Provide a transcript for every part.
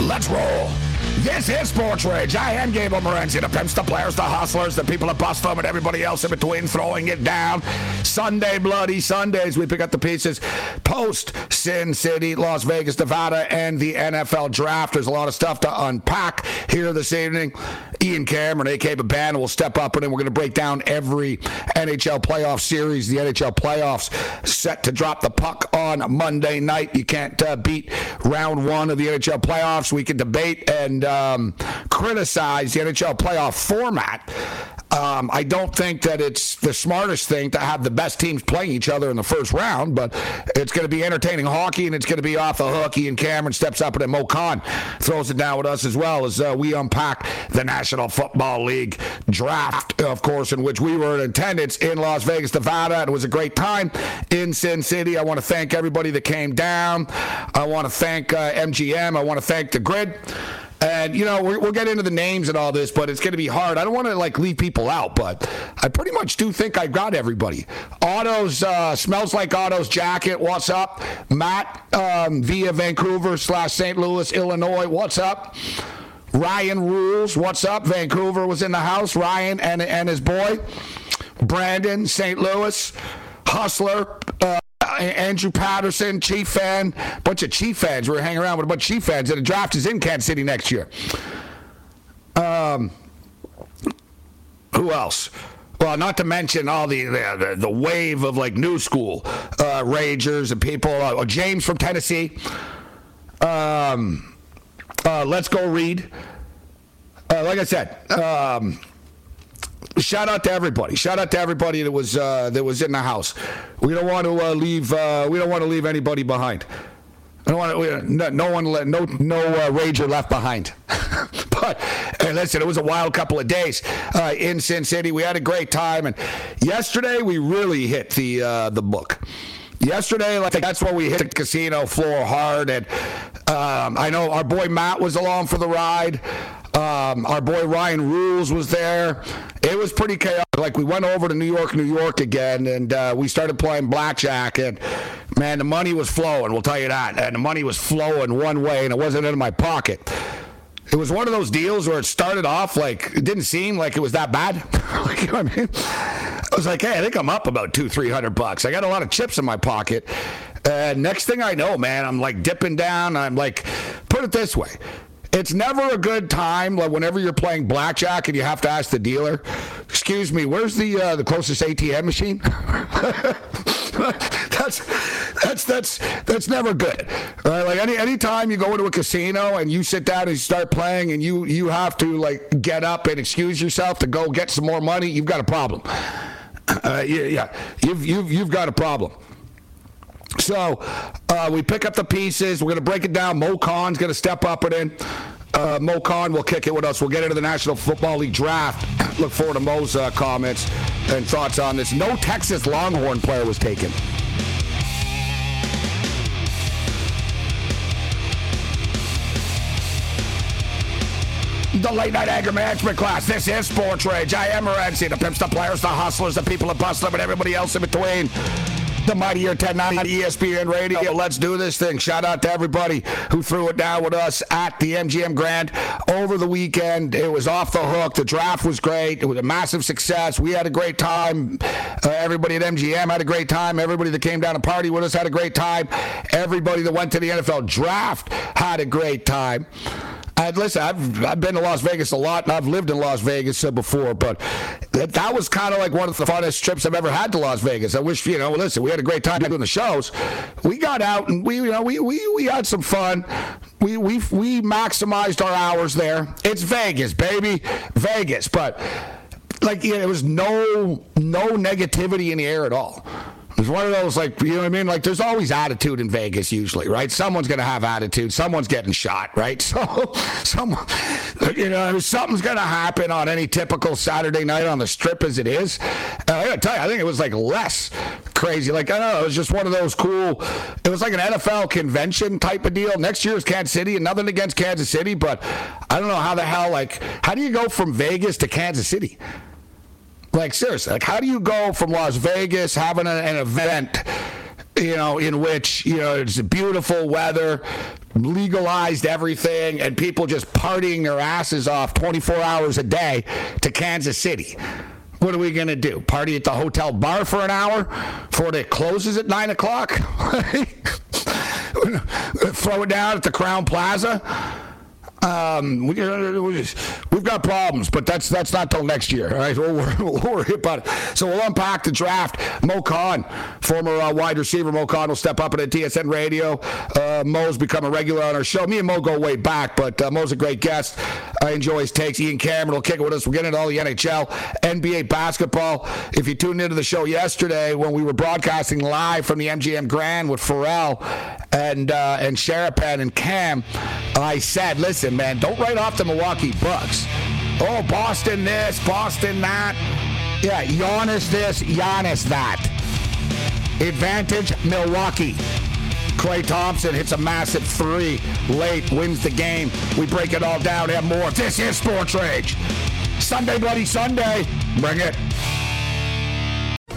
Let's roll. This is Sports Rage. I am Gabriel Morency, the pimps, the players, the hustlers, the people that bust them, and everybody else in between throwing it down. Sunday, bloody Sundays, we pick up the pieces post Sin City, Las Vegas, Nevada, and the NFL draft. There's a lot of stuff to unpack here this evening. Ian Cameron, A.K. Babana, will step up, and then we're going to break down every NHL playoff series. The NHL playoffs set to drop the puck on Monday night. You can't uh, beat round one of the NHL playoffs. We can debate and um, criticize the NHL playoff format. Um, I don't think that it's the smartest thing to have the best teams playing each other in the first round, but it's going to be entertaining hockey and it's going to be off the hook. Ian Cameron steps up and then Mo Khan throws it down with us as well as uh, we unpack the National Football League draft, of course, in which we were in attendance in Las Vegas, Nevada. It was a great time in Sin City. I want to thank everybody that came down. I want to thank uh, MGM. I want to thank the grid. And you know, we're, we'll get into the names and all this, but it's going to be hard. I don't want to like leave people out, but I pretty much do think I got everybody. Otto's uh, smells like Otto's jacket. What's up, Matt um, via Vancouver slash St. Louis, Illinois? What's up? Ryan Rules, what's up? Vancouver was in the house. Ryan and and his boy, Brandon, St. Louis, Hustler. Uh, Andrew Patterson, Chief fan, bunch of Chief fans. We're hanging around with a bunch of Chief fans, and the draft is in Kansas City next year. Um, who else? Well, not to mention all the the, the wave of like new school uh, ragers and people. Uh, James from Tennessee. Um, uh, let's go read. Uh, like I said, um, shout out to everybody. Shout out to everybody that was uh, that was in the house. We don't want to uh, leave. Uh, we don't want to leave anybody behind. I don't want to, no, no one, let, no no uh, rager left behind. but hey, listen, it was a wild couple of days uh, in Sin City. We had a great time, and yesterday we really hit the uh, the book. Yesterday, like that's when we hit the casino floor hard, and um, I know our boy Matt was along for the ride. Um, our boy Ryan Rules was there. It was pretty chaotic. Like we went over to New York, New York again, and uh, we started playing blackjack. And man, the money was flowing. We'll tell you that. And the money was flowing one way, and it wasn't in my pocket. It was one of those deals where it started off like it didn't seem like it was that bad. you know I mean? I was like, hey, I think I'm up about two, three hundred bucks. I got a lot of chips in my pocket. And next thing I know, man, I'm like dipping down. I'm like, put it this way. It's never a good time, like whenever you're playing blackjack and you have to ask the dealer, "Excuse me, where's the uh, the closest ATM machine?" that's that's that's that's never good. Right? Like any anytime you go into a casino and you sit down and you start playing and you you have to like get up and excuse yourself to go get some more money, you've got a problem. Uh, yeah, yeah, you've you've you've got a problem. So uh, we pick up the pieces. We're going to break it down. Mo Khan's going to step up and in. Uh, Mo Khan will kick it with us. We'll get into the National Football League draft. Look forward to Mo's uh, comments. and thoughts on this. No Texas Longhorn player was taken. The late night anger management class. This is Sports Rage. I am Morency. The pimps, the players, the hustlers, the people that bust them, and everybody else in between. The mightier 1090 ESPN Radio. Let's do this thing. Shout out to everybody who threw it down with us at the MGM Grand over the weekend. It was off the hook. The draft was great. It was a massive success. We had a great time. Uh, everybody at MGM had a great time. Everybody that came down to party with us had a great time. Everybody that went to the NFL draft had a great time. And listen, I've, I've been to Las Vegas a lot, and I've lived in Las Vegas uh, before, but that, that was kind of like one of the funnest trips I've ever had to Las Vegas. I wish, you know, listen, we had a great time doing the shows. We got out and we, you know, we, we, we had some fun. We, we, we maximized our hours there. It's Vegas, baby, Vegas, but like, yeah, there was no, no negativity in the air at all. It's one of those like you know what I mean. Like there's always attitude in Vegas usually, right? Someone's gonna have attitude. Someone's getting shot, right? So, someone, you know, something's gonna happen on any typical Saturday night on the strip as it is. Uh, I gotta tell you, I think it was like less crazy. Like I don't know, it was just one of those cool. It was like an NFL convention type of deal. Next year is Kansas City, and nothing against Kansas City, but I don't know how the hell like how do you go from Vegas to Kansas City? Like seriously, like how do you go from Las Vegas having an, an event, you know, in which you know it's beautiful weather, legalized everything, and people just partying their asses off 24 hours a day to Kansas City? What are we going to do? Party at the hotel bar for an hour before it closes at 9 o'clock? Throw it down at the Crowne Plaza? Um, we, have got problems, but that's that's not till next year. All right, we'll, we'll, worry about it. So we'll unpack the draft. Mo Khan, former uh, wide receiver, Mo Khan will step up at TSN Radio. Uh, Mo's become a regular on our show. Me and Mo go way back, but uh, Mo's a great guest. I enjoy his takes. Ian Cameron will kick it with us. We're getting into all the NHL, NBA basketball. If you tuned into the show yesterday when we were broadcasting live from the MGM Grand with Pharrell and uh, and Sharapan and Cam, I said, listen man. Don't write off the Milwaukee Bucks. Oh, Boston this, Boston that. Yeah, Giannis this, Giannis that. Advantage Milwaukee. Klay Thompson hits a massive three late, wins the game. We break it all down, have more. This is Sports Rage. Sunday Bloody Sunday. Bring it.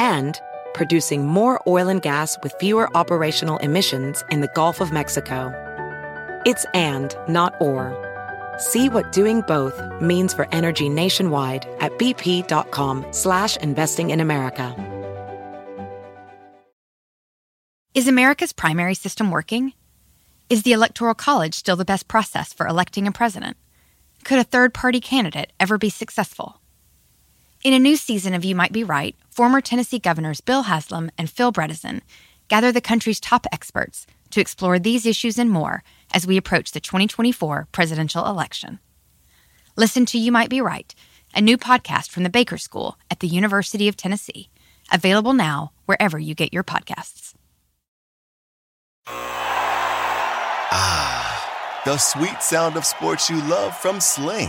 and producing more oil and gas with fewer operational emissions in the Gulf of Mexico. It's and, not or. See what doing both means for energy nationwide at bp.com slash investing in America. Is America's primary system working? Is the Electoral College still the best process for electing a president? Could a third-party candidate ever be successful? In a new season of You Might Be Right, former Tennessee governors Bill Haslam and Phil Bredesen gather the country's top experts to explore these issues and more as we approach the 2024 presidential election. Listen to You Might Be Right, a new podcast from the Baker School at the University of Tennessee, available now wherever you get your podcasts. Ah, the sweet sound of sports you love from Sling.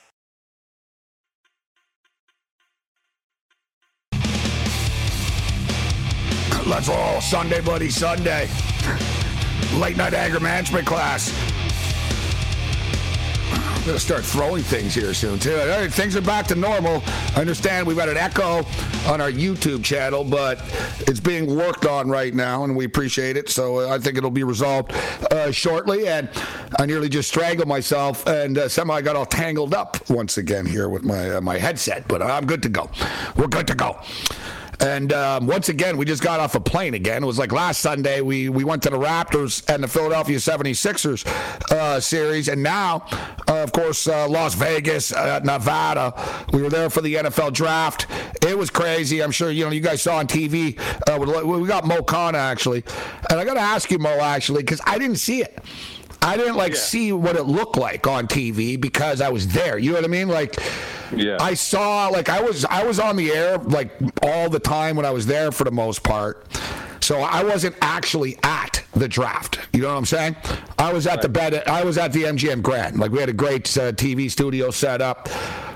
Let's roll. Sunday, buddy, Sunday. Late night anger management class. I'm going to start throwing things here soon, too. All right, things are back to normal. I understand we've got an echo on our YouTube channel, but it's being worked on right now, and we appreciate it. So uh, I think it'll be resolved uh, shortly. And I nearly just strangled myself, and uh, somehow I got all tangled up once again here with my uh, my headset. But I'm good to go. We're good to go. And um, once again, we just got off a plane again. It was like last Sunday, we, we went to the Raptors and the Philadelphia 76ers uh, series. And now, uh, of course, uh, Las Vegas, uh, Nevada. We were there for the NFL draft. It was crazy. I'm sure, you know, you guys saw on TV. Uh, we got Mo Kana, actually. And I got to ask you, Mo, actually, because I didn't see it. I didn't like yeah. see what it looked like on TV because I was there. You know what I mean? Like, yeah. I saw like I was I was on the air like all the time when I was there for the most part. So I wasn't actually at the draft. You know what I'm saying? I was at right. the bed. I was at the MGM Grand. Like we had a great uh, TV studio set up.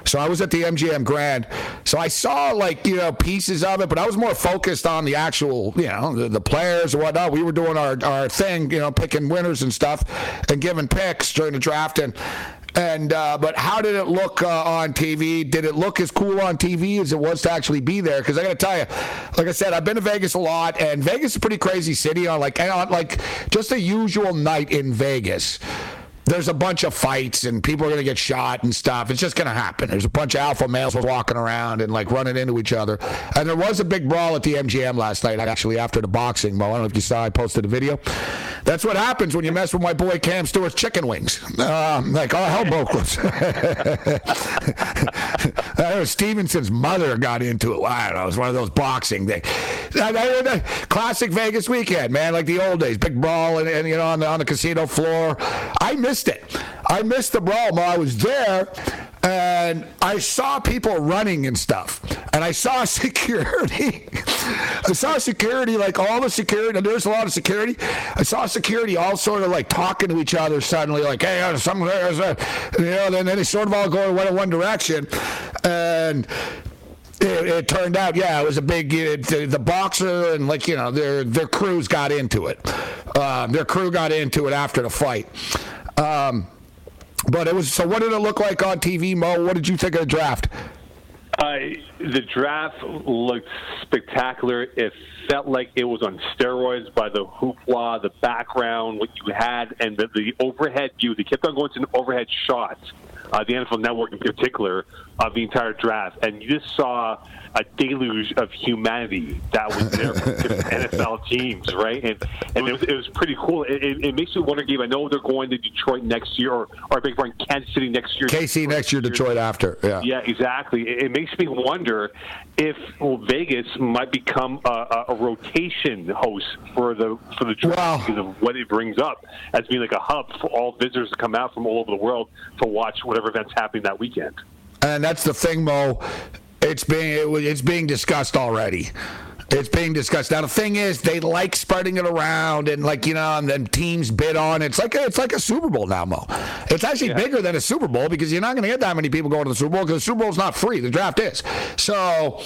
So I was at the MGM Grand. So I saw like you know pieces of it, but I was more focused on the actual you know the, the players and whatnot. We were doing our our thing, you know, picking winners and stuff, and giving picks during the draft. And and uh, but how did it look uh, on TV? Did it look as cool on TV as it was to actually be there? Because I got to tell you, like I said, I've been to Vegas a lot, and Vegas is a pretty crazy city. On like on like just a usual night in Vegas there's a bunch of fights and people are going to get shot and stuff. It's just going to happen. There's a bunch of alpha males walking around and like running into each other. And there was a big brawl at the MGM last night, actually, after the boxing. Mo, I don't know if you saw, I posted a video. That's what happens when you mess with my boy Cam Stewart's chicken wings. Uh, like, oh, hell broke loose. Stevenson's mother got into it. I don't know. It was one of those boxing things. Classic Vegas weekend, man, like the old days. Big brawl and, and you know on the, on the casino floor. I missed it. I missed the brawl. I was there, and I saw people running and stuff, and I saw security. I saw security, like all the security. There's a lot of security. I saw security all sort of like talking to each other suddenly, like, "Hey, there's some there's a," you know. Then, they sort of all go in one direction, and it, it, turned out, yeah, it was a big. It, the, the, boxer and like you know their their crews got into it. Uh, their crew got into it after the fight. Um, but it was so. What did it look like on TV, Mo? What did you think of the draft? Uh, the draft looked spectacular. It felt like it was on steroids by the hoopla, the background, what you had, and the, the overhead view. They kept on going to overhead shots uh, the NFL Network in particular, of the entire draft, and you just saw a deluge of humanity that was there NFL teams, right? And and it was, it was pretty cool. It, it, it, makes me wonder, Gabe. I know they're going to Detroit next year, or or beg pardon, Kansas City next year. KC next year, Detroit after. Yeah. Yeah, exactly. It, it makes me wonder if well, Vegas might become a, a, rotation host for the for the draft wow. because of what it brings up as being like a hub for all visitors to come out from all over the world to watch whatever events happening that weekend. And that's the thing, Mo. It's being it's being discussed already. It's being discussed now. The thing is, they like spreading it around, and like you know, and then teams bid on it. It's like a, it's like a Super Bowl now, Mo. It's actually yeah. bigger than a Super Bowl because you're not going to get that many people going to the Super Bowl because the Super Bowl is not free. The draft is. So,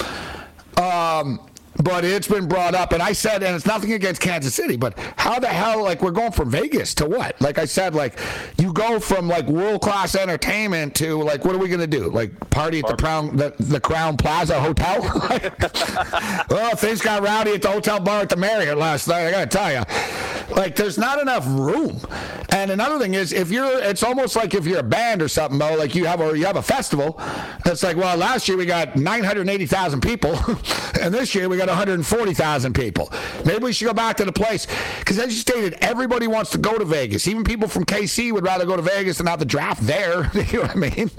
um, but it's been brought up, and I said, and it's nothing against Kansas City, but how the hell, like, we're going from Vegas to what? Like I said, like, you go from like world class entertainment to like, what are we gonna do? Like, party at the Crown, the, the Crowne Plaza Hotel? well, things got rowdy at the hotel bar at the Marriott last night. I gotta tell you, like, there's not enough room. And another thing is, if you're, it's almost like if you're a band or something, though, like you have or you have a festival. It's like, well, last year we got 980,000 people, and this year we got 140,000 people. Maybe we should go back to the place because, as you stated, everybody wants to go to Vegas. Even people from KC would rather go to Vegas and have the draft there. you know what I mean?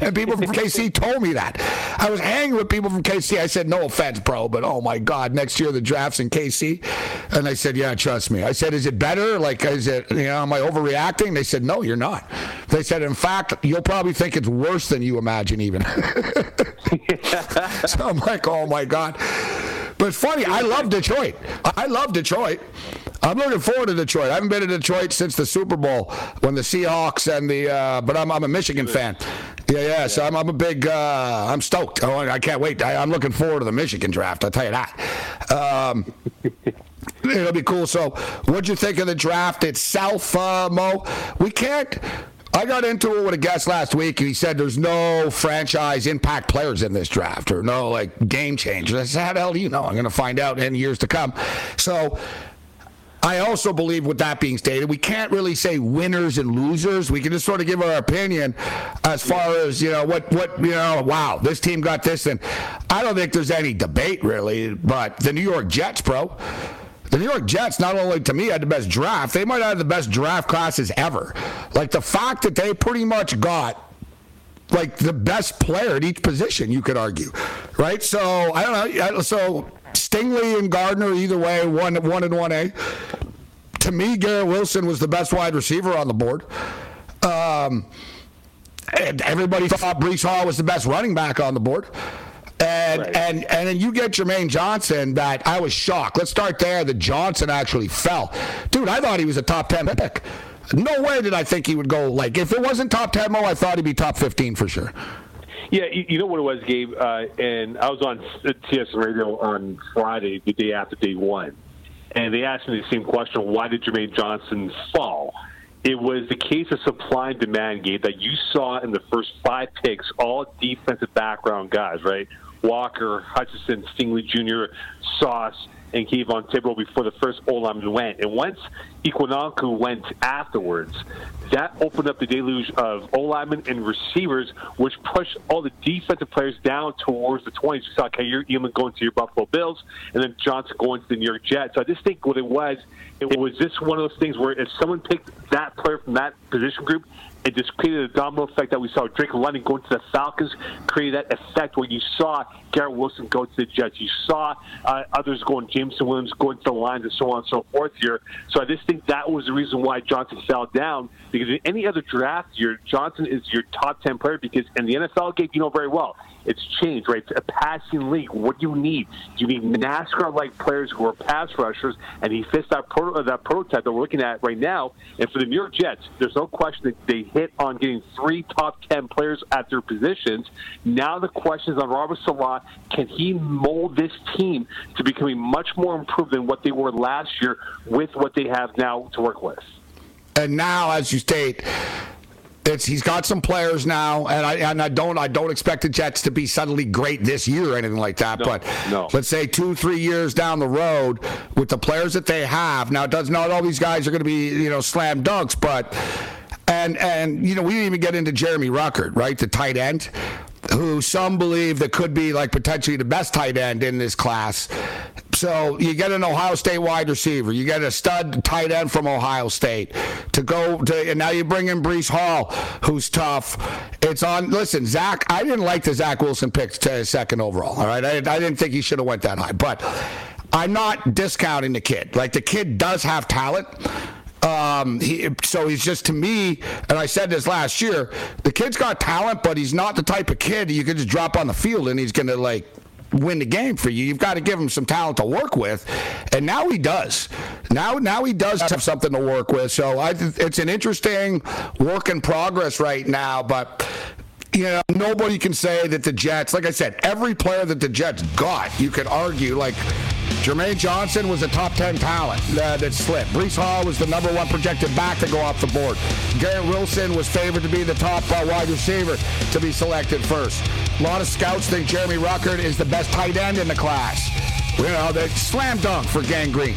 And people from KC told me that. I was hanging with people from KC. I said, "No offense, bro, but oh my God, next year the draft's in KC." And they said, "Yeah, trust me." I said, "Is it better? Like, is it? You know, am I overreacting?" They said, "No, you're not." They said, "In fact, you'll probably think it's worse than you imagine, even." so I'm like, "Oh my God." But funny, I love Detroit. I love Detroit. I'm looking forward to Detroit. I haven't been to Detroit since the Super Bowl when the Seahawks and the. Uh, but I'm, I'm a Michigan fan. Yeah, yeah. So I'm, I'm a big. Uh, I'm stoked. Oh, I can't wait. I, am looking forward to the Michigan draft. I'll tell you that. Um, It'll be cool. So, what'd you think of the draft itself, uh, Mo? We can't I got into it with a guest last week, and he said there's no franchise impact players in this draft or no like game changers. I said, how the hell do you know? I'm going to find out in years to come. So I also believe, with that being stated, we can't really say winners and losers. We can just sort of give our opinion as far as you know what what you know. Wow, this team got this, and I don't think there's any debate really. But the New York Jets, bro. The New York Jets, not only to me, had the best draft, they might have the best draft classes ever. Like the fact that they pretty much got like the best player at each position, you could argue, right? So I don't know. So Stingley and Gardner, either way, one one and one A. To me, Garrett Wilson was the best wide receiver on the board. Um, and everybody thought Breece Hall was the best running back on the board. And right. and and then you get Jermaine Johnson that I was shocked. Let's start there. The Johnson actually fell. Dude, I thought he was a top ten pick. No way did I think he would go like if it wasn't top ten Mo, I thought he'd be top fifteen for sure. Yeah, you know what it was, Gabe, uh, and I was on TSN Radio on Friday, the day after day one, and they asked me the same question: Why did Jermaine Johnson fall? It was the case of supply and demand, Gabe, that you saw in the first five picks, all defensive background guys, right? Walker, Hutchinson, Stingley Jr., Sauce, and Kayvon Thibodeaux before the first O lineman went. And once Ekwonu went afterwards, that opened up the deluge of O linemen and receivers, which pushed all the defensive players down towards the 20s. You saw Kaiir Elam going to your Buffalo Bills, and then Johnson going to the New York Jets. So I just think what it was, it was just one of those things where if someone picked that player from that position group, it just created a domino effect that we saw Drake London going to the Falcons, created that effect where you saw Garrett Wilson go to the Jets. You saw uh, others going, Jameson Williams going to the Lions, and so on and so forth here. So I just think that was the reason why Johnson fell down because in any other draft year, Johnson is your top 10 player because in the NFL game, you know very well, it's changed, right? It's a passing league. What do you need? Do you need NASCAR-like players who are pass rushers, and he fits that pro- uh, that prototype that we're looking at right now. And for the New York Jets, there's no question that they hit on getting three top ten players at their positions. Now the question is on Robert Saleh. Can he mold this team to becoming much more improved than what they were last year with what they have now to work with? And now, as you state, it's, he's got some players now, and I and I don't I don't expect the Jets to be suddenly great this year or anything like that. No, but no. let's say two three years down the road with the players that they have now, it does not all these guys are going to be you know slam dunks, but and and you know we didn't even get into Jeremy Ruckert, right, the tight end who some believe that could be like potentially the best tight end in this class. So you get an Ohio State wide receiver, you get a stud tight end from Ohio State to go to, and now you bring in Breece Hall, who's tough. It's on. Listen, Zach, I didn't like the Zach Wilson pick to second overall. All right, I, I didn't think he should have went that high, but. I'm not discounting the kid. Like the kid does have talent. Um, he, so he's just to me, and I said this last year. The kid's got talent, but he's not the type of kid you can just drop on the field and he's going to like win the game for you. You've got to give him some talent to work with, and now he does. Now, now he does have something to work with. So I, it's an interesting work in progress right now, but. You know, nobody can say that the Jets, like I said, every player that the Jets got, you could argue, like Jermaine Johnson was a top 10 talent uh, that slipped. Breece Hall was the number one projected back to go off the board. Garrett Wilson was favored to be the top uh, wide receiver to be selected first. A lot of scouts think Jeremy Ruckert is the best tight end in the class. You know, the slam dunk for Gang Green.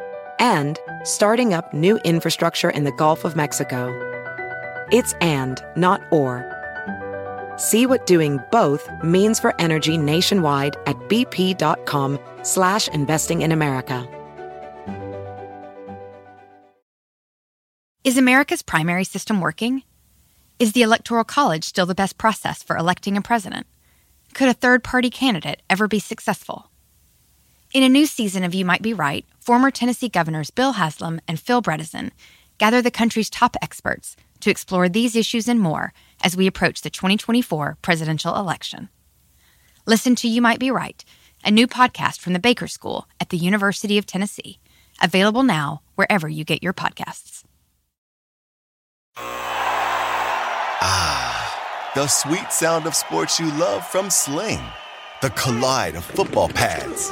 and starting up new infrastructure in the Gulf of Mexico. It's and, not or. See what doing both means for energy nationwide at bp.com slash investing in America. Is America's primary system working? Is the Electoral College still the best process for electing a president? Could a third-party candidate ever be successful? In a new season of You Might Be Right, former Tennessee governors Bill Haslam and Phil Bredesen gather the country's top experts to explore these issues and more as we approach the 2024 presidential election. Listen to You Might Be Right, a new podcast from the Baker School at the University of Tennessee, available now wherever you get your podcasts. Ah, the sweet sound of sports you love from Sling. The collide of football pads.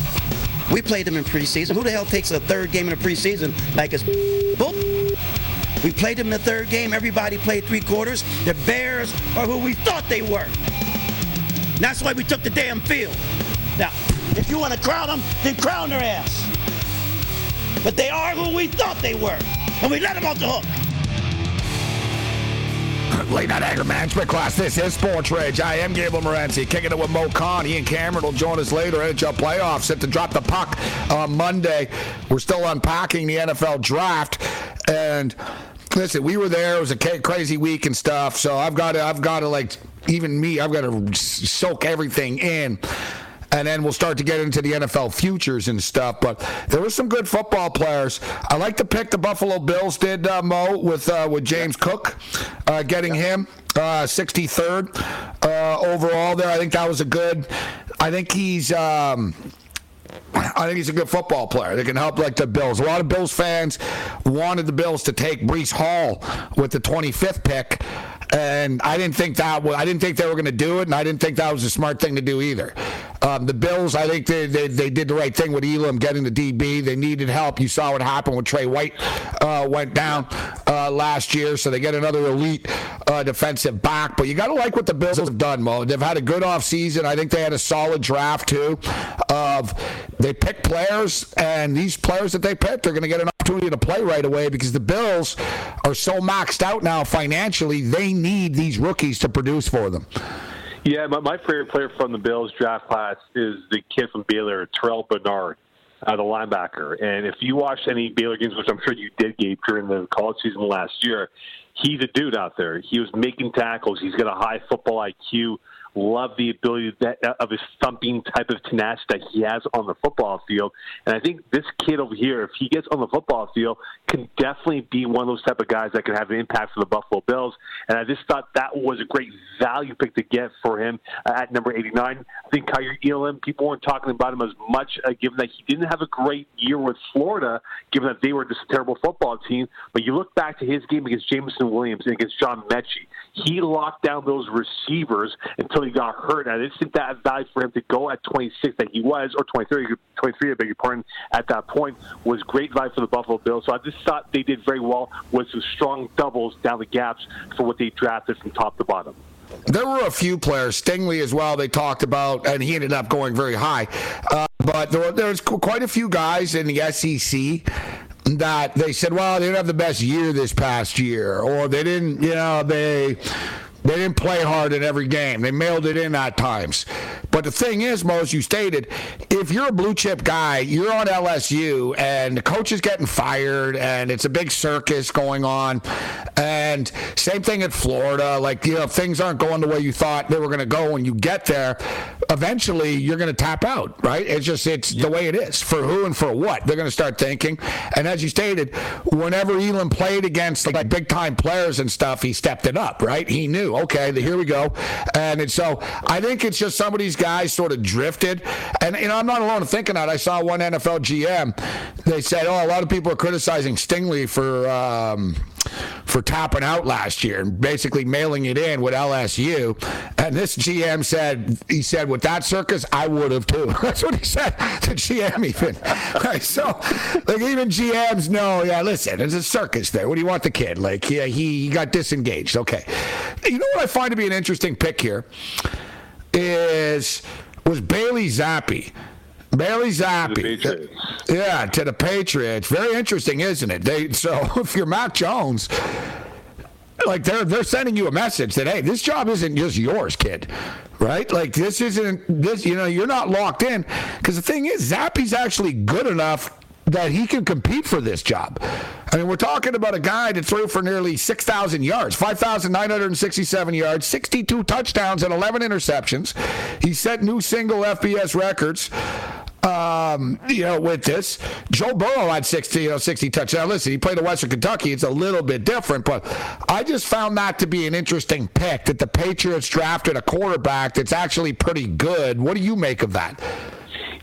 We played them in preseason. Who the hell takes a third game in the preseason like it's bull? We played them in the third game. Everybody played three quarters. The Bears are who we thought they were. That's why we took the damn field. Now, if you want to crown them, then crown their ass. But they are who we thought they were. And we let them off the hook. Late night anger management class. This is Sports Rage. I am Gable Morency. Kicking it with Mo Khan. Ian Cameron will join us later. NHL playoffs set to drop the puck on Monday. We're still unpacking the NFL draft. And listen, we were there. It was a crazy week and stuff. So I've got to, I've got to like, even me, I've got to soak everything in and then we'll start to get into the NFL futures and stuff. But there were some good football players. I like to pick the Buffalo Bills did uh, Mo with uh, with James Cook, uh, getting him uh, 63rd uh, overall there. I think that was a good. I think he's. Um, I think he's a good football player. They can help like the Bills. A lot of Bills fans wanted the Bills to take Breece Hall with the 25th pick, and I didn't think that. I didn't think they were going to do it, and I didn't think that was a smart thing to do either. Um, the Bills, I think they, they, they, did the right thing with Elam getting the DB. They needed help. You saw what happened when Tre White uh, went down uh, last year, so they get another elite uh, defensive back. But you got to like what the Bills have done, Mo. They've had a good offseason. I think they had a solid draft, too. Of They pick players, and these players that they picked are going to get an opportunity to play right away because the Bills are so maxed out now financially, they need these rookies to produce for them. Yeah, my, my favorite player from the Bills draft class is the kid from Baylor, Terrell Bernard, uh, the linebacker. And if you watched any Baylor games, which I'm sure you did, Gabe, during the college season last year, he's a dude out there. He was making tackles. He's got a high football IQ. Love the ability that, of his thumping type of tenacity that he has on the football field. And I think this kid over here, if he gets on the football field, can definitely be one of those type of guys that can have an impact for the Buffalo Bills. And I just thought that was a great value pick to get for him at number 89. I think Kaiir Elam, people weren't talking about him as much, uh, given that he didn't have a great year with Florida, given that they were just a terrible football team. But you look back to his game against Jameson Williams and against John Metchie, he locked down those receivers until until he got hurt. I just think that value for him to go at 26 that he was, or 23, 23, I beg your pardon, at that point was great value for the Buffalo Bills. So I just thought they did very well with some strong doubles down the gaps for what they drafted from top to bottom. There were a few players, Stingley as well. They talked about, and he ended up going very high. Uh, but there, there was quite a few guys in the SEC that they said, well, they didn't have the best year this past year, or they didn't, you know, they they didn't play hard in every game. They mailed it in at times. But the thing is, Mo, as you stated, if you're a blue chip guy, you're on LSU and the coach is getting fired and it's a big circus going on. And same thing at Florida. Like, you know, things aren't going the way you thought they were going to go when you get there. Eventually, you're going to tap out, right? It's just, it's the way it is. For who and for what? They're going to start thinking. And as you stated, whenever Elam played against like big time players and stuff, he stepped it up, right? He knew Okay, here we go. And so I think it's just some of these guys sort of drifted. And, you know, I'm not alone in thinking that. I saw one NFL GM. They said, oh, a lot of people are criticizing Stingley for. Um, for topping out last year and basically mailing it in with LSU. And this GM said, he said, with that circus, I would have too. That's what he said to GM even. Right, so, like, even GMs know, yeah, listen, there's a circus there. What do you want the kid? Like, yeah, he, he got disengaged. Okay. You know what I find to be an interesting pick here is was Bailey Zappe. Bailey Zappe. Yeah, to the Patriots. Very interesting, isn't it? They so if you're Mac Jones, like they're they're sending you a message that hey, this job isn't just yours, kid. Right? Like this isn't this. You know, you're not locked in because the thing is, Zappe's actually good enough that he can compete for this job. I mean, we're talking about a guy that threw for nearly 6,000 yards, 5,967 yards, 62 touchdowns, and 11 interceptions. He set new single FBS records. Um, you know, with this, Joe Burrow had 60, you know, 60 touchdowns. Listen, he played at Western Kentucky. It's a little bit different, but I just found that to be an interesting pick that the Patriots drafted a quarterback that's actually pretty good. What do you make of that?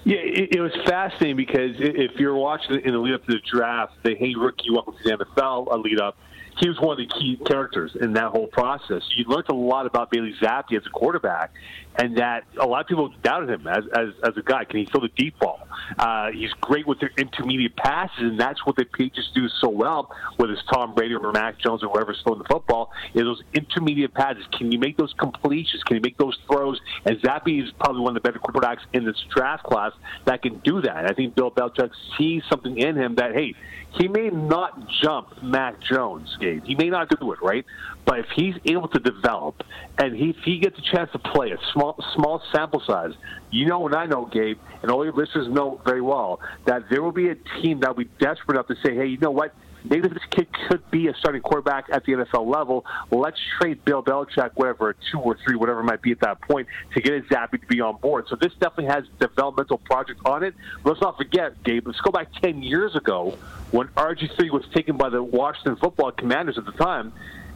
Yeah, it, it was fascinating because if you're watching in the lead up to the draft, they hey rookie welcome to the NFL a lead up, he was one of the key characters in that whole process. You learned a lot about Bailey Zappe as a quarterback, and that a lot of people doubted him as as, as a guy. Can he throw the deep ball? Uh, he's great with the intermediate passes, and that's what the Patriots do so well, whether it's Tom Brady or Mac Jones or whoever's throwing the football, is those intermediate passes. Can you make those completions? Can you make those throws? And Zappi is probably one of the better quarterbacks in this draft class that can do that. And I think Bill Belichick sees something in him that, hey, he may not jump Mac Jones, Gabe. He may not do it, right? But if he's able to develop and he, if he gets a chance to play a small small sample size, you know and I know, Gabe, and all your listeners know very well that there will be a team that will be desperate enough to say, hey, you know what? Maybe this kid could be a starting quarterback at the NFL level. Let's trade Bill Belichick, whatever, two or three, whatever it might be at that point, to get his Zappe to be on board. So this definitely has developmental project on it. Let's not forget, Gabe, let's go back 10 years ago when RG3 was taken by the Washington football commanders at the time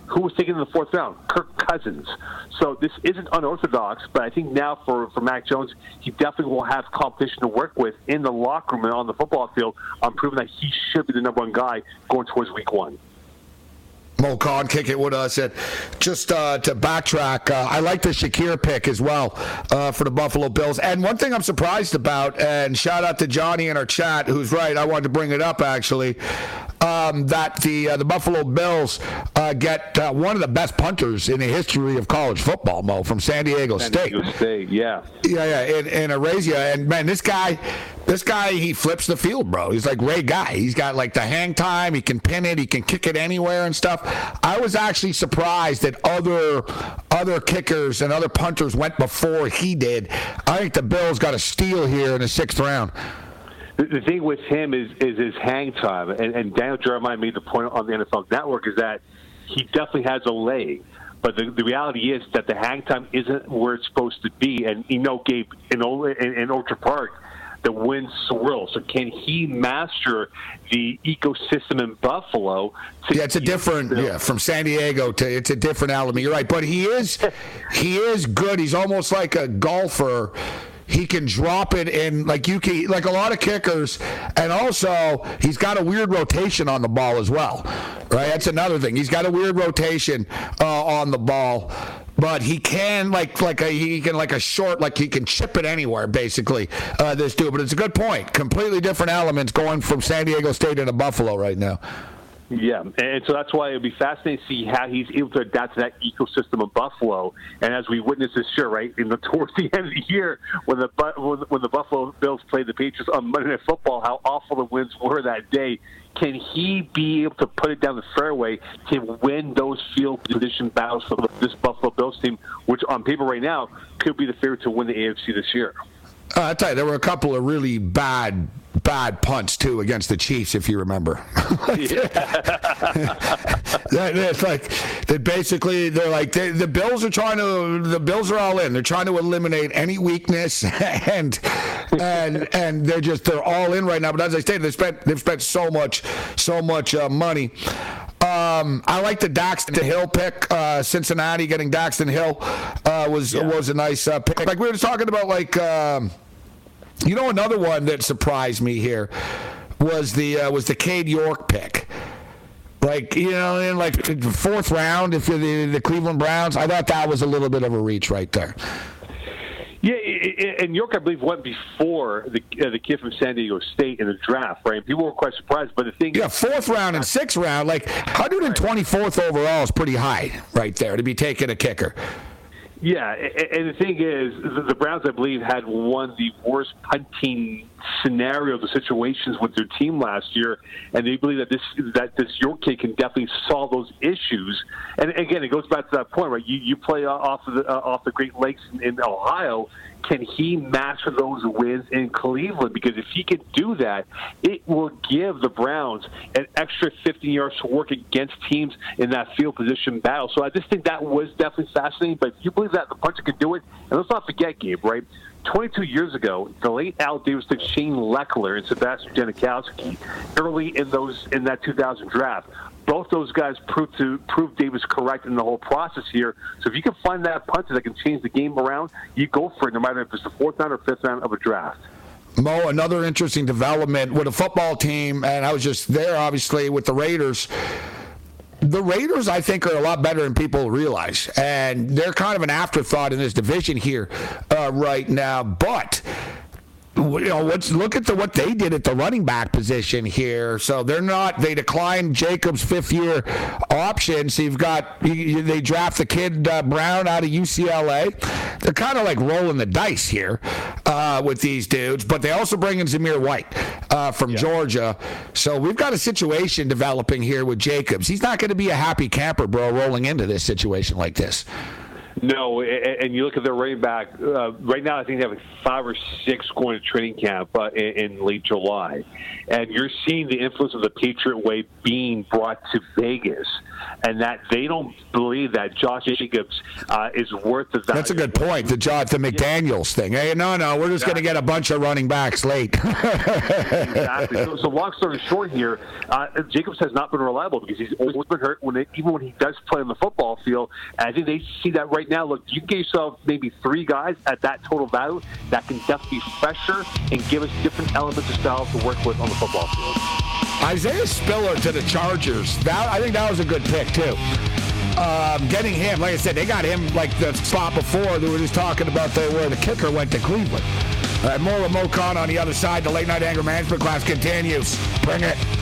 who was taken in the fourth round? Kirk Cousins. So this isn't unorthodox, but I think now for, for Mac Jones, he definitely will have competition to work with in the locker room and on the football field on proving that he should be the number one guy going towards week one. Mo Khan kick it with us. And just uh, to backtrack, uh, I like the Shakir pick as well uh, for the Buffalo Bills. And one thing I'm surprised about, and shout out to Johnny in our chat, who's right. I wanted to bring it up actually. Um, that the uh, the Buffalo Bills uh, get uh, one of the best punters in the history of college football, Mo, from San Diego San State. Diego State, yeah, yeah, yeah, in, in. And man, this guy, this guy, he flips the field, bro. He's like Ray Guy. He's got like the hang time. He can pin it. He can kick it anywhere and stuff. I was actually surprised that other other kickers and other punters went before he did. I think the Bills got a steal here in the sixth round. The, thing with him is is his hang time, and, and Daniel Jeremiah made the point on the NFL Network is that he definitely has a leg. But the, the reality is that the hang time isn't where it's supposed to be. And you know, Gabe, in, in, in Orchard Park, the wind swirls. So can he master the ecosystem in Buffalo? yeah, it's a different. Yeah, from San Diego to it's a different element. You're right, but he is he is good. He's almost like a golfer he can drop it in like you can like a lot of kickers and also he's got a weird rotation on the ball as well right that's another thing he's got a weird rotation uh, on the ball but he can like like a, he can like a short like he can chip it anywhere basically uh, this dude but it's a good point completely different elements going from san diego state into buffalo right now yeah, and so that's why it'll be fascinating to see how he's able to adapt to that ecosystem of Buffalo. And as we witness this year, right, in the towards the end of the year, when the when the Buffalo Bills played the Patriots on Monday Night Football, how awful the winds were that day. Can he be able to put it down the fairway to win those field position battles for this Buffalo Bills team, which on paper right now could be the favorite to win the AFC this year? Uh, I tell you, there were a couple of really bad bad punts too against the Chiefs, if you remember. it's like they basically they're like they, the Bills are trying to the Bills are all in. They're trying to eliminate any weakness and and and they're just they're all in right now. But as I stated, they spent they've spent so much so much uh, money. Um, I like the Daxton Hill pick. Uh, Cincinnati getting Daxton Hill uh, was yeah. was a nice uh, pick. Like we were talking about, like. Um, you know, another one that surprised me here was the uh, was the Cade York pick. Like you know, in like fourth round, if you're the, the Cleveland Browns, I thought that was a little bit of a reach right there. Yeah, and York, I believe, went before the uh, the kid from San Diego State in the draft, right? People were quite surprised, but the thing, yeah, fourth round and sixth round, like 124th overall is pretty high right there to be taking a kicker. Yeah, and the thing is, the Browns, I believe, had one of the worst punting scenarios, the situations with their team last year, and they believe that this that this York kid can definitely solve those issues. And again, it goes back to that point, right? You you play off of the uh, off the Great Lakes in Ohio, can he master those wins in Cleveland? Because if he can do that, it will give the Browns an extra 50 yards to work against teams in that field position battle. So I just think that was definitely fascinating. But if you believe that the punter can do it, and let's not forget, Gabe, right? 22 years ago, the late Al Davis took Shane Lechler and Sebastian Janikowski early in those in that 2000 draft both those guys proved to prove Davis correct in the whole process here. So if you can find that punter that can change the game around, you go for it, no matter if it's the fourth round or fifth round of a draft. Mo, another interesting development with a football team, and I was just there, obviously, with the Raiders. The Raiders, I think, are a lot better than people realize, and they're kind of an afterthought in this division here uh, right now. But you know, let's look at the, what they did at the running back position here. So they're not, they declined Jacobs' fifth year option. So you've got, they draft the kid uh, Brown out of UCLA. They're kind of like rolling the dice here uh, with these dudes, but they also bring in Zamir White uh, from yeah. Georgia. So we've got a situation developing here with Jacobs. He's not going to be a happy camper, bro, rolling into this situation like this. No, and you look at their running back uh, right now. I think they have like five or six going to training camp uh, in, in late July, and you're seeing the influence of the Patriot Way being brought to Vegas, and that they don't believe that Josh Jacobs uh, is worth the value. That's a good point. The Josh, the McDaniels yeah. thing. Hey, no, no, we're just exactly. going to get a bunch of running backs late. exactly. So, so, long story short, here, uh, Jacobs has not been reliable because he's always been hurt. When it, even when he does play on the football field, and I think they see that right now. Look, you get yourself maybe three guys at that total value that can definitely be fresher and give us different elements of style to work with on the football field. Isaiah Spiller to the Chargers. That I think that was a good pick too. Um, getting him, like I said, they got him like the spot before. They were just talking about the, where the kicker went to Cleveland. Uh, more of Mo Khan on the other side. The late night anger management class continues. Bring it.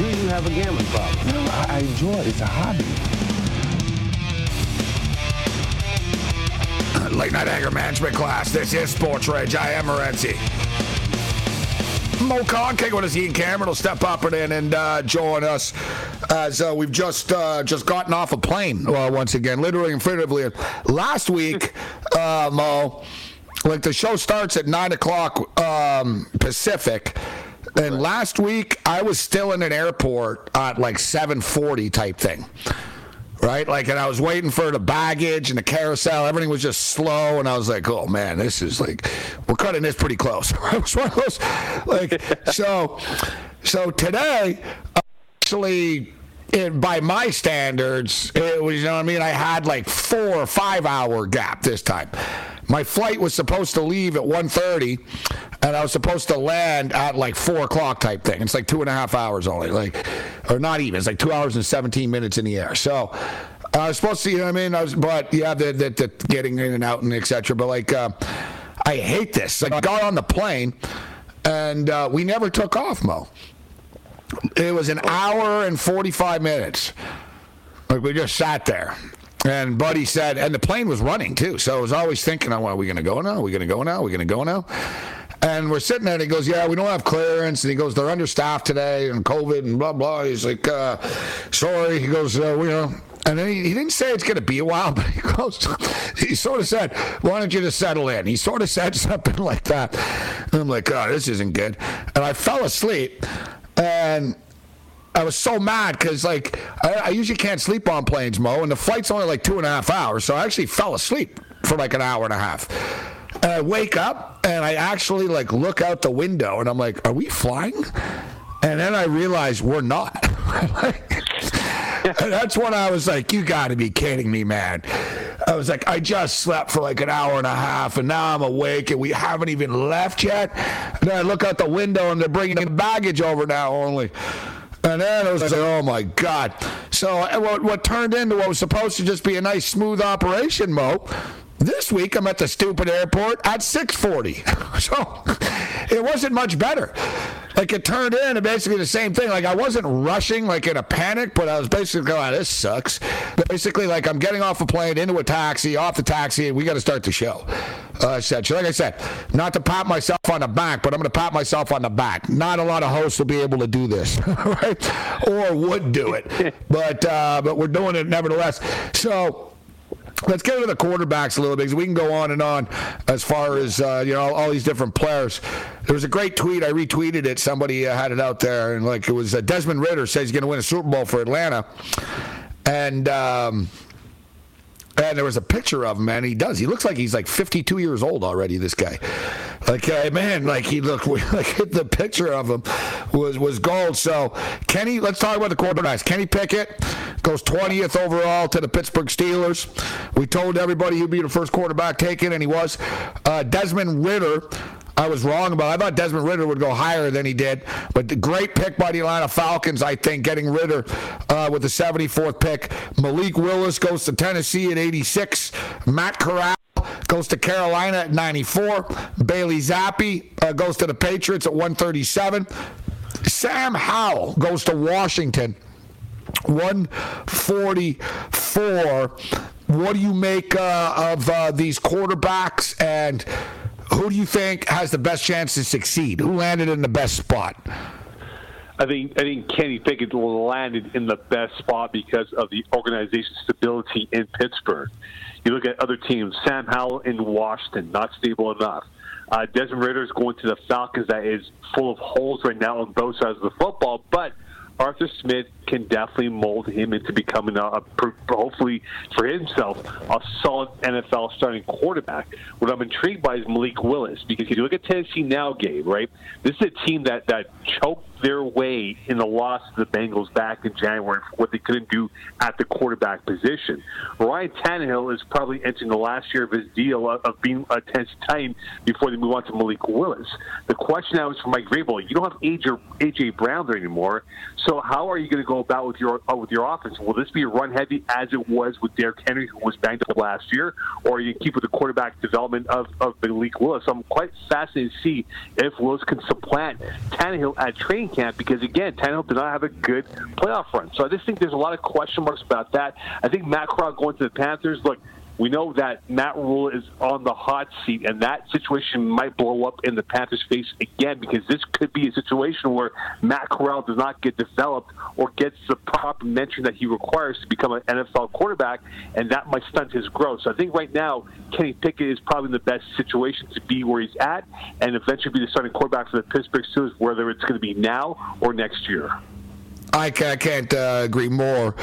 Do you have a gambling problem? No, I enjoy it. It's a hobby. Late night anger management class. This is Sports Rage. I am Morency. Mo Khan, King with his Ian Cameron will step up and in and uh, join us as uh, we've just uh, just gotten off a plane uh, once again, literally and figuratively. Last week, uh, Mo, like the show starts at nine o'clock um, Pacific. And last week, I was still in an airport at like 7:40 type thing, right? Like, and I was waiting for the baggage and the carousel. Everything was just slow, and I was like, "Oh man, this is like we're cutting this pretty close." it was one of those, like, so. So today, actually, it, by my standards, it was, you know what I mean? I had like four or five hour gap this time. My flight was supposed to leave at 1.30, and I was supposed to land at like 4 o'clock type thing. It's like two and a half hours only, like, or not even. It's like two hours and 17 minutes in the air. So I was supposed to, you know what I mean? I was, but yeah, the, the, the getting in and out and etc. But like, uh, I hate this. Like, I got on the plane, and uh, we never took off, Mo. It was an hour and 45 minutes. Like, we just sat there. And Buddy said, and the plane was running too. So I was always thinking, oh, are we going to go now? Are we going to go now? Are we going to go now? And we're sitting there, and he goes, "Yeah, we don't have clearance." And he goes, "They're understaffed today, and COVID, and blah blah." He's like, uh, "Sorry." He goes, uh, "We know." And then he, he didn't say it's going to be a while, but he goes, he sort of said, "Why don't you just settle in?" He sort of said something like that. And I'm like, "Oh, this isn't good." And I fell asleep, and I was so mad because like I, I, usually can't sleep on planes, Mo, and the flight's only like two and a half hours, so I actually fell asleep for like an hour and a half. And I wake up and I actually like look out the window and I'm like, "Are we flying?" And then I realize we're not. that's when I was like, "You got to be kidding me, man!" I was like, "I just slept for like an hour and a half, and now I'm awake, and we haven't even left yet." And then I look out the window, and they're bringing the baggage over now only. And then it was like, oh my God. So uh, what, what turned into what was supposed to just be a nice, smooth operation, Mo, this week I'm at the stupid airport at 640. So it wasn't much better. Like it turned into basically the same thing. Like I wasn't rushing like in a panic, but I was basically going, oh, this sucks. Basically, like I'm getting off a plane into a taxi, off the taxi, and we got to start the show. Uh, I said, so like I said, not to pat myself on the back, but I'm going to pat myself on the back. Not a lot of hosts will be able to do this, right? Or would do it, but uh, but we're doing it nevertheless. So Let's get into the quarterbacks a little bit because we can go on and on as far as uh, you know all, all, these different players. There was a great tweet I retweeted it. Somebody uh, had it out there, and like it was uh, Desmond Ridder says he's going to win a Super Bowl for Atlanta, and. Um, and there was a picture of him, and he does. He looks like he's like 52 years old already. This guy, like uh, man, like he looked like the picture of him was was gold. So Kenny, let's talk about the quarterbacks. Kenny Pickett goes 20th overall to the Pittsburgh Steelers. We told everybody he'd be the first quarterback taken, and he was. Uh, Desmond Ridder I was wrong about. I thought Desmond Ridder would go higher than he did, but the great pick by the Atlanta Falcons, I think, getting Ridder uh, with the 74th pick. Malik Willis goes to Tennessee at 86. Matt Corral goes to Carolina at 94. Bailey Zappe uh, goes to the Patriots at 137. Sam Howell goes to Washington. 144. What do you make uh, of uh, these quarterbacks and who do you think has the best chance to succeed? Who landed in the best spot? I think I think Kenny Pickett landed in the best spot because of the organization stability in Pittsburgh. You look at other teams, Sam Howell in Washington, not stable enough. Uh, Desmond Ridder is going to the Falcons, that is full of holes right now on both sides of the football, but Arthur Smith can definitely mold him into becoming a, a hopefully for himself a solid NFL starting quarterback. What I'm intrigued by is Malik Willis because if you look at Tennessee now, Gabe, right? This is a team that that choked their way in the loss to the Bengals back in January for what they couldn't do at the quarterback position. Ryan Tannehill is probably entering the last year of his deal of, of being a Tennessee Titan before they move on to Malik Willis. The question now is for Mike Vrabel. You don't have AJ, AJ Brown there anymore, so how are you going to go about with your uh, with your offense? Will this be run heavy as it was with Derrick Henry, who was banged up last year, or you keep with the quarterback development of of Malik Willis? So I'm quite fascinated to see if Willis can supplant Tannehill at training camp because again, Tannehill did not have a good playoff run. So I just think there's a lot of question marks about that. I think Matt Corral going to the Panthers. Look, we know that Matt Rhule is on the hot seat, and that situation might blow up in the Panthers' face again because this could be a situation where Matt Corral does not get developed or gets the proper mention that he requires to become an NFL quarterback, and that might stunt his growth. So I think right now, Kenny Pickett is probably in the best situation to be where he's at and eventually be the starting quarterback for the Pittsburgh Steelers, whether it's going to be now or next year. I can't uh, agree more.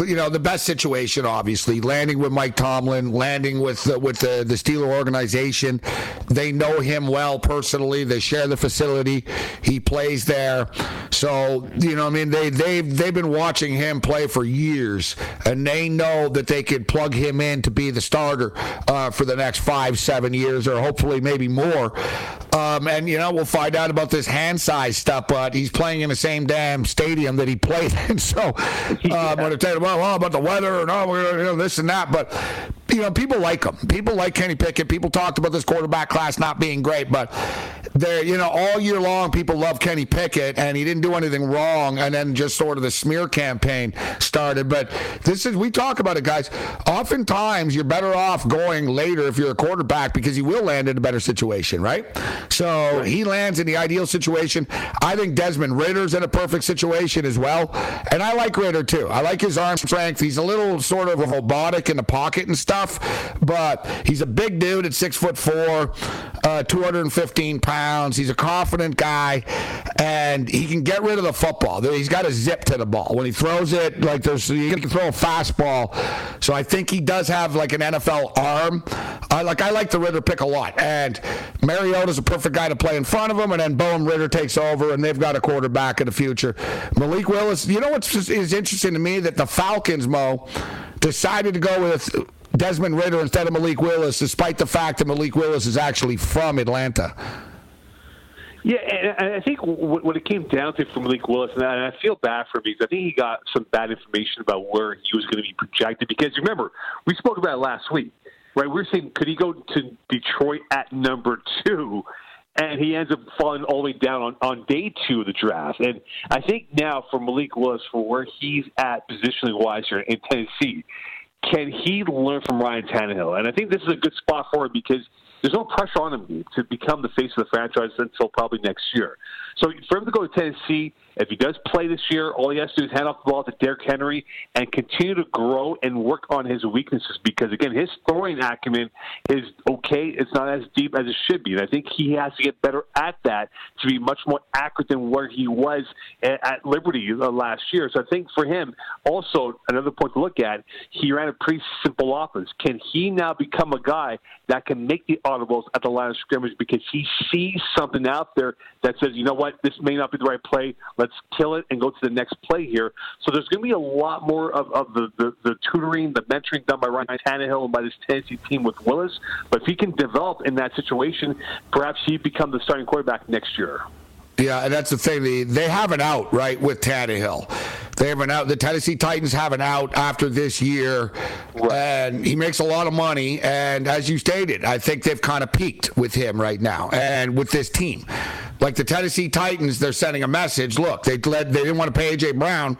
You know, the best situation, obviously, landing with Mike Tomlin, landing with uh, with the, the Steeler organization. They know him well personally. They share the facility. He plays there, so you know, I mean, they they've they've been watching him play for years, and they know that they could plug him in to be the starter uh, for the next five, seven years, or hopefully maybe more. Um, and you know, we'll find out about this hand size stuff, but he's playing in the same damn stadium that he played in, so um, I'm going to tell you well, well, about the weather and all, you know, this and that. But you know, people like him. People like Kenny Pickett. People talked about this quarterback class not being great, but there, you know, all year long, people love Kenny Pickett, and he didn't do anything wrong. And then just sort of the smear campaign started. But this is we talk about it, guys. Oftentimes, you're better off going later if you're a quarterback because you will land in a better situation, right? So he lands in the ideal situation. I think Desmond Ridder's in a perfect situation as well, and I like Ridder too. I like his arm strength. He's a little sort of robotic in the pocket and stuff, but he's a big dude at six foot four, uh, 215 pounds. He's a confident guy, and he can get rid of the football. He's got a zip to the ball when he throws it. Like there's, you can throw a fastball. So I think he does have like an NFL arm. I like I like the Ridder pick a lot, and Mariota's a perfect guy to play in front of him, and then Bowen Ridder takes over, and they've got a quarterback in the future. Malik Willis, you know what's is interesting to me that the Falcons, Mo, decided to go with Desmond Ridder instead of Malik Willis, despite the fact that Malik Willis is actually from Atlanta. Yeah, and I think what it came down to for Malik Willis, and I feel bad for him because I think he got some bad information about where he was going to be projected. Because remember, we spoke about it last week, right? We were saying, could he go to Detroit at number two? and he ends up falling all the way down on, on day two of the draft. And I think now for Malik Willis, for where he's at positionally wise here in Tennessee, can he learn from Ryan Tannehill? And I think this is a good spot for him because there's no pressure on him to become the face of the franchise until probably next year. So for him to go to Tennessee, if he does play this year, all he has to do is hand off the ball to Derrick Henry and continue to grow and work on his weaknesses because, again, his throwing acumen is okay. It's not as deep as it should be. And I think he has to get better at that to be much more accurate than where he was at Liberty last year. So I think for him, also, another point to look at, he ran a pretty simple offense. Can he now become a guy that can make the audibles at the line of scrimmage because he sees something out there that says, you know what, this may not be the right play. Let's kill it and go to the next play here. So there's going to be a lot more of, of the, the, the tutoring, the mentoring done by Ryan Tannehill and by this Tennessee team with Willis. But if he can develop in that situation, perhaps he become the starting quarterback next year. Yeah, and that's the thing. They, they have an out, right, with Tannehill. They have an out. The Tennessee Titans have an out after this year, right. and he makes a lot of money. And as you stated, I think they've kind of peaked with him right now and with this team. Like the Tennessee Titans, they're sending a message. Look, they led, they didn't want to pay AJ Brown,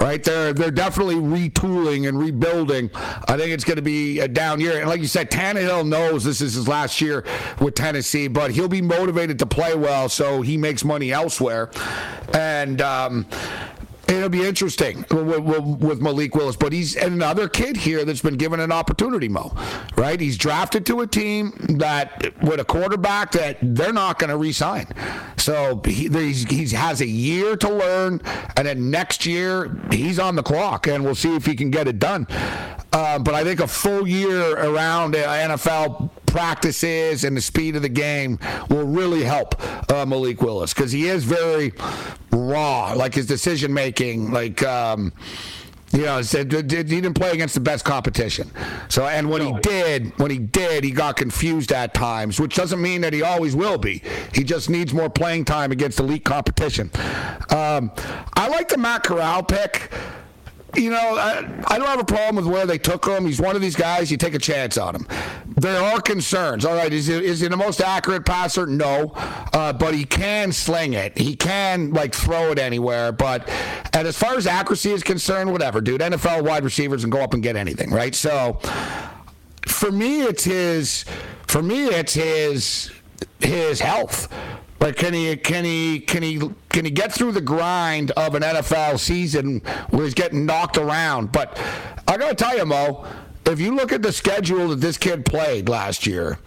right? They're they're definitely retooling and rebuilding. I think it's going to be a down year. And like you said, Tannehill knows this is his last year with Tennessee, but he'll be motivated to play well, so he makes money elsewhere. And um, It'll be interesting with, Malik Willis, but he's another kid here that's been given an opportunity, Mo. Right? He's drafted to a team that with a quarterback that they're not going to re-sign. So he he has a year to learn, and then next year he's on the clock, and we'll see if he can get it done. Uh, but I think a full year around NFL practices and the speed of the game will really help uh, Malik Willis because he is very raw, like his decision making, like. Um, you know, he didn't play against the best competition. So, and when he did, when he did, he got confused at times, which doesn't mean that he always will be. He just needs more playing time against elite competition. Um, I like the Matt Corral pick you know, I, I, don't have a problem with where they took him. He's one of these guys, you take a chance on him. There are concerns. All right, is he, is he the most accurate passer? No. Uh, but he can sling it. He can, like, throw it anywhere. But, and as far as accuracy is concerned, whatever, dude. NFL wide receivers can go up and get anything, right? So, for me, it's his, for me, it's his, his health. But can he can he can he can he get through the grind of an NFL season where he's getting knocked around? But I gotta tell you, Mo, if you look at the schedule that this kid played last year,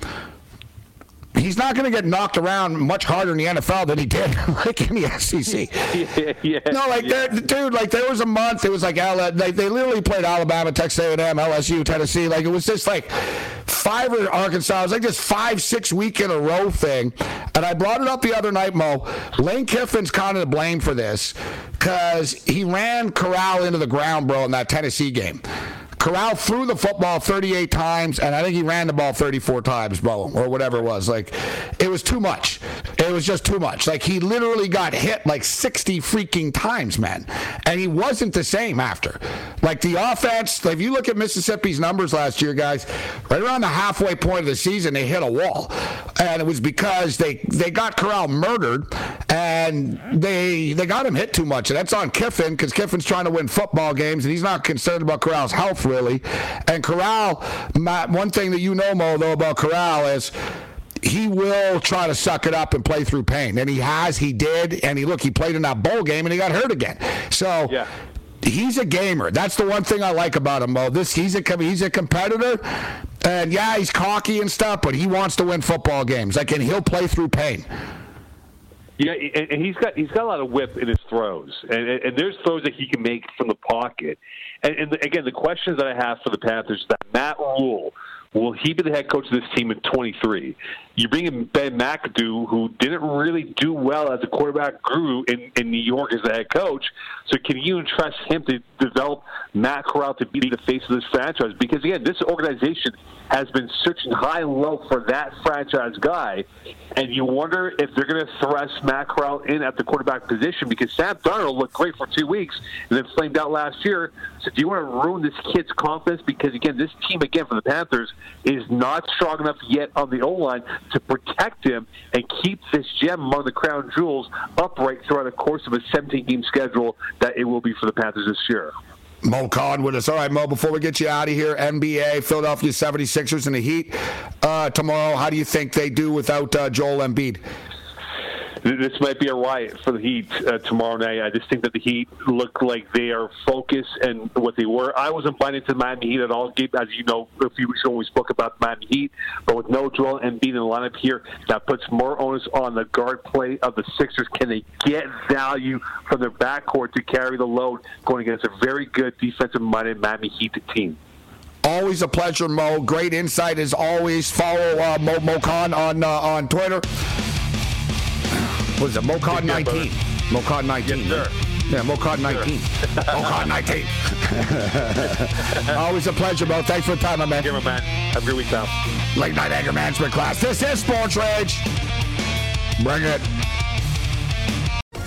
he's not going to get knocked around much harder in the NFL than he did like in the SEC. yeah, yeah, no, like yeah. dude, like there was a month. It was like they, they literally played Alabama, Texas A&M, LSU, Tennessee. Like it was just like five or Arkansas. It was like this five, six week in a row thing. And I brought it up the other night, Mo. Lane Kiffin's kind of to blame for this because he ran Corral into the ground, bro, in that Tennessee game. Corral threw the football 38 times, and I think he ran the ball 34 times, bro, or whatever it was. Like, it was too much. It was just too much. Like, he literally got hit like 60 freaking times, man. And he wasn't the same after. Like, the offense, like, if you look at Mississippi's numbers last year, guys, right around the halfway point of the season, they hit a wall. And it was because they, they got Corral murdered, and they they got him hit too much. And that's on Kiffin because Kiffin's trying to win football games, and he's not concerned about Corral's health And Corral, Matt, one thing that you know, Mo, though, about Corral is he will try to suck it up and play through pain. And he has, he did, and he look, he played in that bowl game and he got hurt again. So yeah. he's a gamer. That's the one thing I like about him, Mo. This he's a he's a competitor, and yeah, he's cocky and stuff, but he wants to win football games. Like, and he'll play through pain. Yeah, and he's got he's got a lot of whip in his throws, and, and there's throws that he can make from the pocket. And, and again, the questions that I have for the Panthers is that Matt Rhule will he be the head coach of this team in 23? You bring in Ben McAdoo, who didn't really do well as a quarterback guru in, in New York as the head coach. So can you entrust him to develop Matt Corral to be the face of this franchise? Because again, this organization has been searching high and low for that franchise guy, and you wonder if they're going to thrust Matt Corral in at the quarterback position because Sam Darnold looked great for two weeks and then flamed out last year. So do you want to ruin this kid's confidence? Because again, this team again for the Panthers is not strong enough yet on the O line to protect him and keep this gem among the crown jewels upright throughout the course of a 17 game schedule that it will be for the Panthers this year. Mo Khan with us. All right, Mo, before we get you out of here, NBA, Philadelphia 76ers and the Heat uh, tomorrow. How do you think they do without uh, Joel Embiid? This might be a riot for the Heat uh, tomorrow night. I just think that the Heat look like they are focused and what they were. I wasn't buying into the Miami Heat at all, as you know, a few weeks ago when we spoke about the Miami Heat. But with no Joel Embiid in the lineup here, that puts more onus on the guard play of the Sixers. Can they get value from their backcourt to carry the load going against a very good defensive-minded Miami Heat team? Always a pleasure, Mo. Great insight as always. Follow uh, Mo, Mo Khan on uh, on Twitter. What is it? Mocod 19. Mocod 19. Yes, sir. Yeah, Mocod 19. Mocod 19. Always a pleasure, bro. Thanks for the time, my man. Give man. Have a good week, pal. Late night anger management class. This is Sports Rage. Bring it.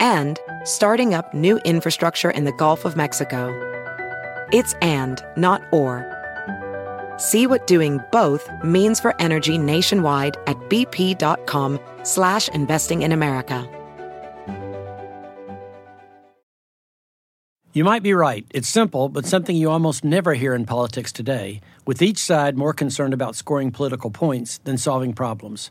and starting up new infrastructure in the Gulf of Mexico. It's and, not or. See what doing both means for energy nationwide at bp.com slash investing in America. You might be right. It's simple, but something you almost never hear in politics today, with each side more concerned about scoring political points than solving problems.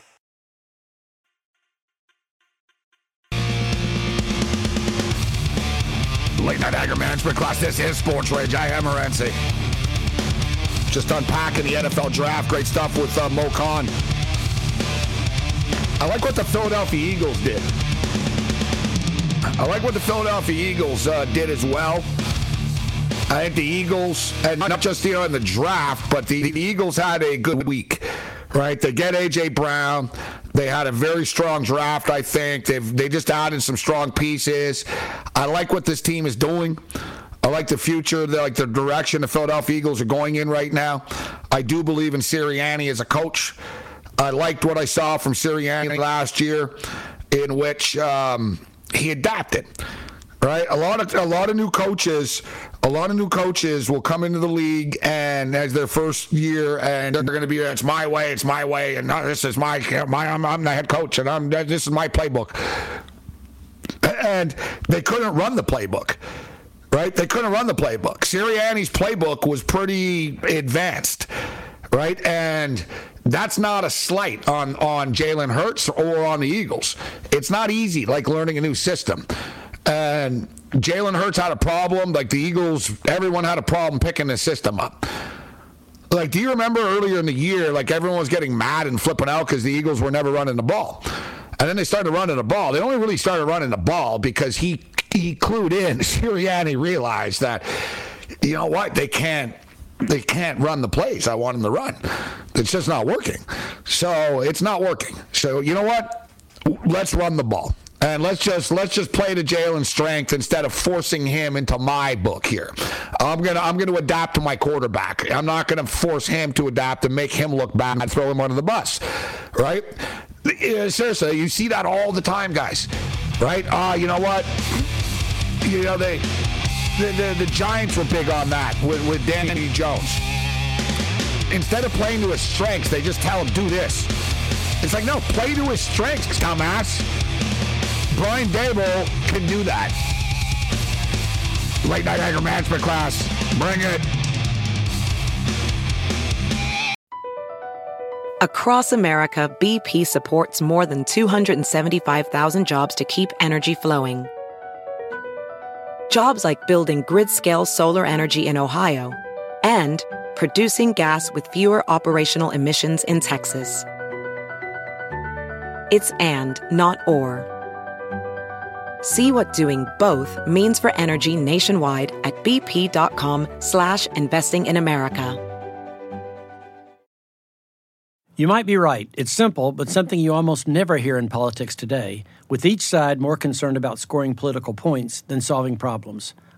Late Night Anger Management class. This is Sports Rage. I am Morency. Just unpacking the NFL draft. Great stuff with uh, Mo Khan. I like what the Philadelphia Eagles did. I like what the Philadelphia Eagles uh, did as well. I think the Eagles, and not just you know in the draft, but the, the Eagles had a good week, right? They get AJ Brown. They had a very strong draft. I think they've they just added some strong pieces. I like what this team is doing. I like the future, the, like the direction the Philadelphia Eagles are going in right now. I do believe in Sirianni as a coach. I liked what I saw from Sirianni last year, in which um, he adapted. Right, a lot of a lot of new coaches, a lot of new coaches will come into the league and as their first year, and they're going to be it's my way, it's my way, and this is my my I'm, I'm the head coach, and I'm this is my playbook, and they couldn't run the playbook right? They couldn't run the playbook. Sirianni's playbook was pretty advanced, right? And that's not a slight on on Jalen Hurts or on the Eagles. It's not easy like learning a new system. And Jalen Hurts had a problem. Like the Eagles, everyone had a problem picking the system up. Like, do you remember earlier in the year, like everyone was getting mad and flipping out because the Eagles were never running the ball? And then they started running the ball. They only really started running the ball because he he clued in. Sirianni realized that, you know what, they can't they can't run the plays I want them to run. It's just not working. So it's not working. So you know what? Let's run the ball. And let's just let's just play to Jalen's strength instead of forcing him into my book here. I'm gonna I'm gonna adapt to my quarterback. I'm not gonna force him to adapt and make him look bad and throw him under the bus, right? Seriously, you see that all the time, guys. Right? Ah, uh, you know what? You know they the, the, the Giants were big on that with, with Danny Jones. Instead of playing to his strengths, they just tell him do this. It's like no, play to his strengths, dumbass. Brian Daboll can do that. Late night anger management class. Bring it. Across America, BP supports more than 275,000 jobs to keep energy flowing. Jobs like building grid-scale solar energy in Ohio and producing gas with fewer operational emissions in Texas. It's and, not or. See what doing both means for energy nationwide at bp.com slash investing in America. You might be right. It's simple, but something you almost never hear in politics today, with each side more concerned about scoring political points than solving problems.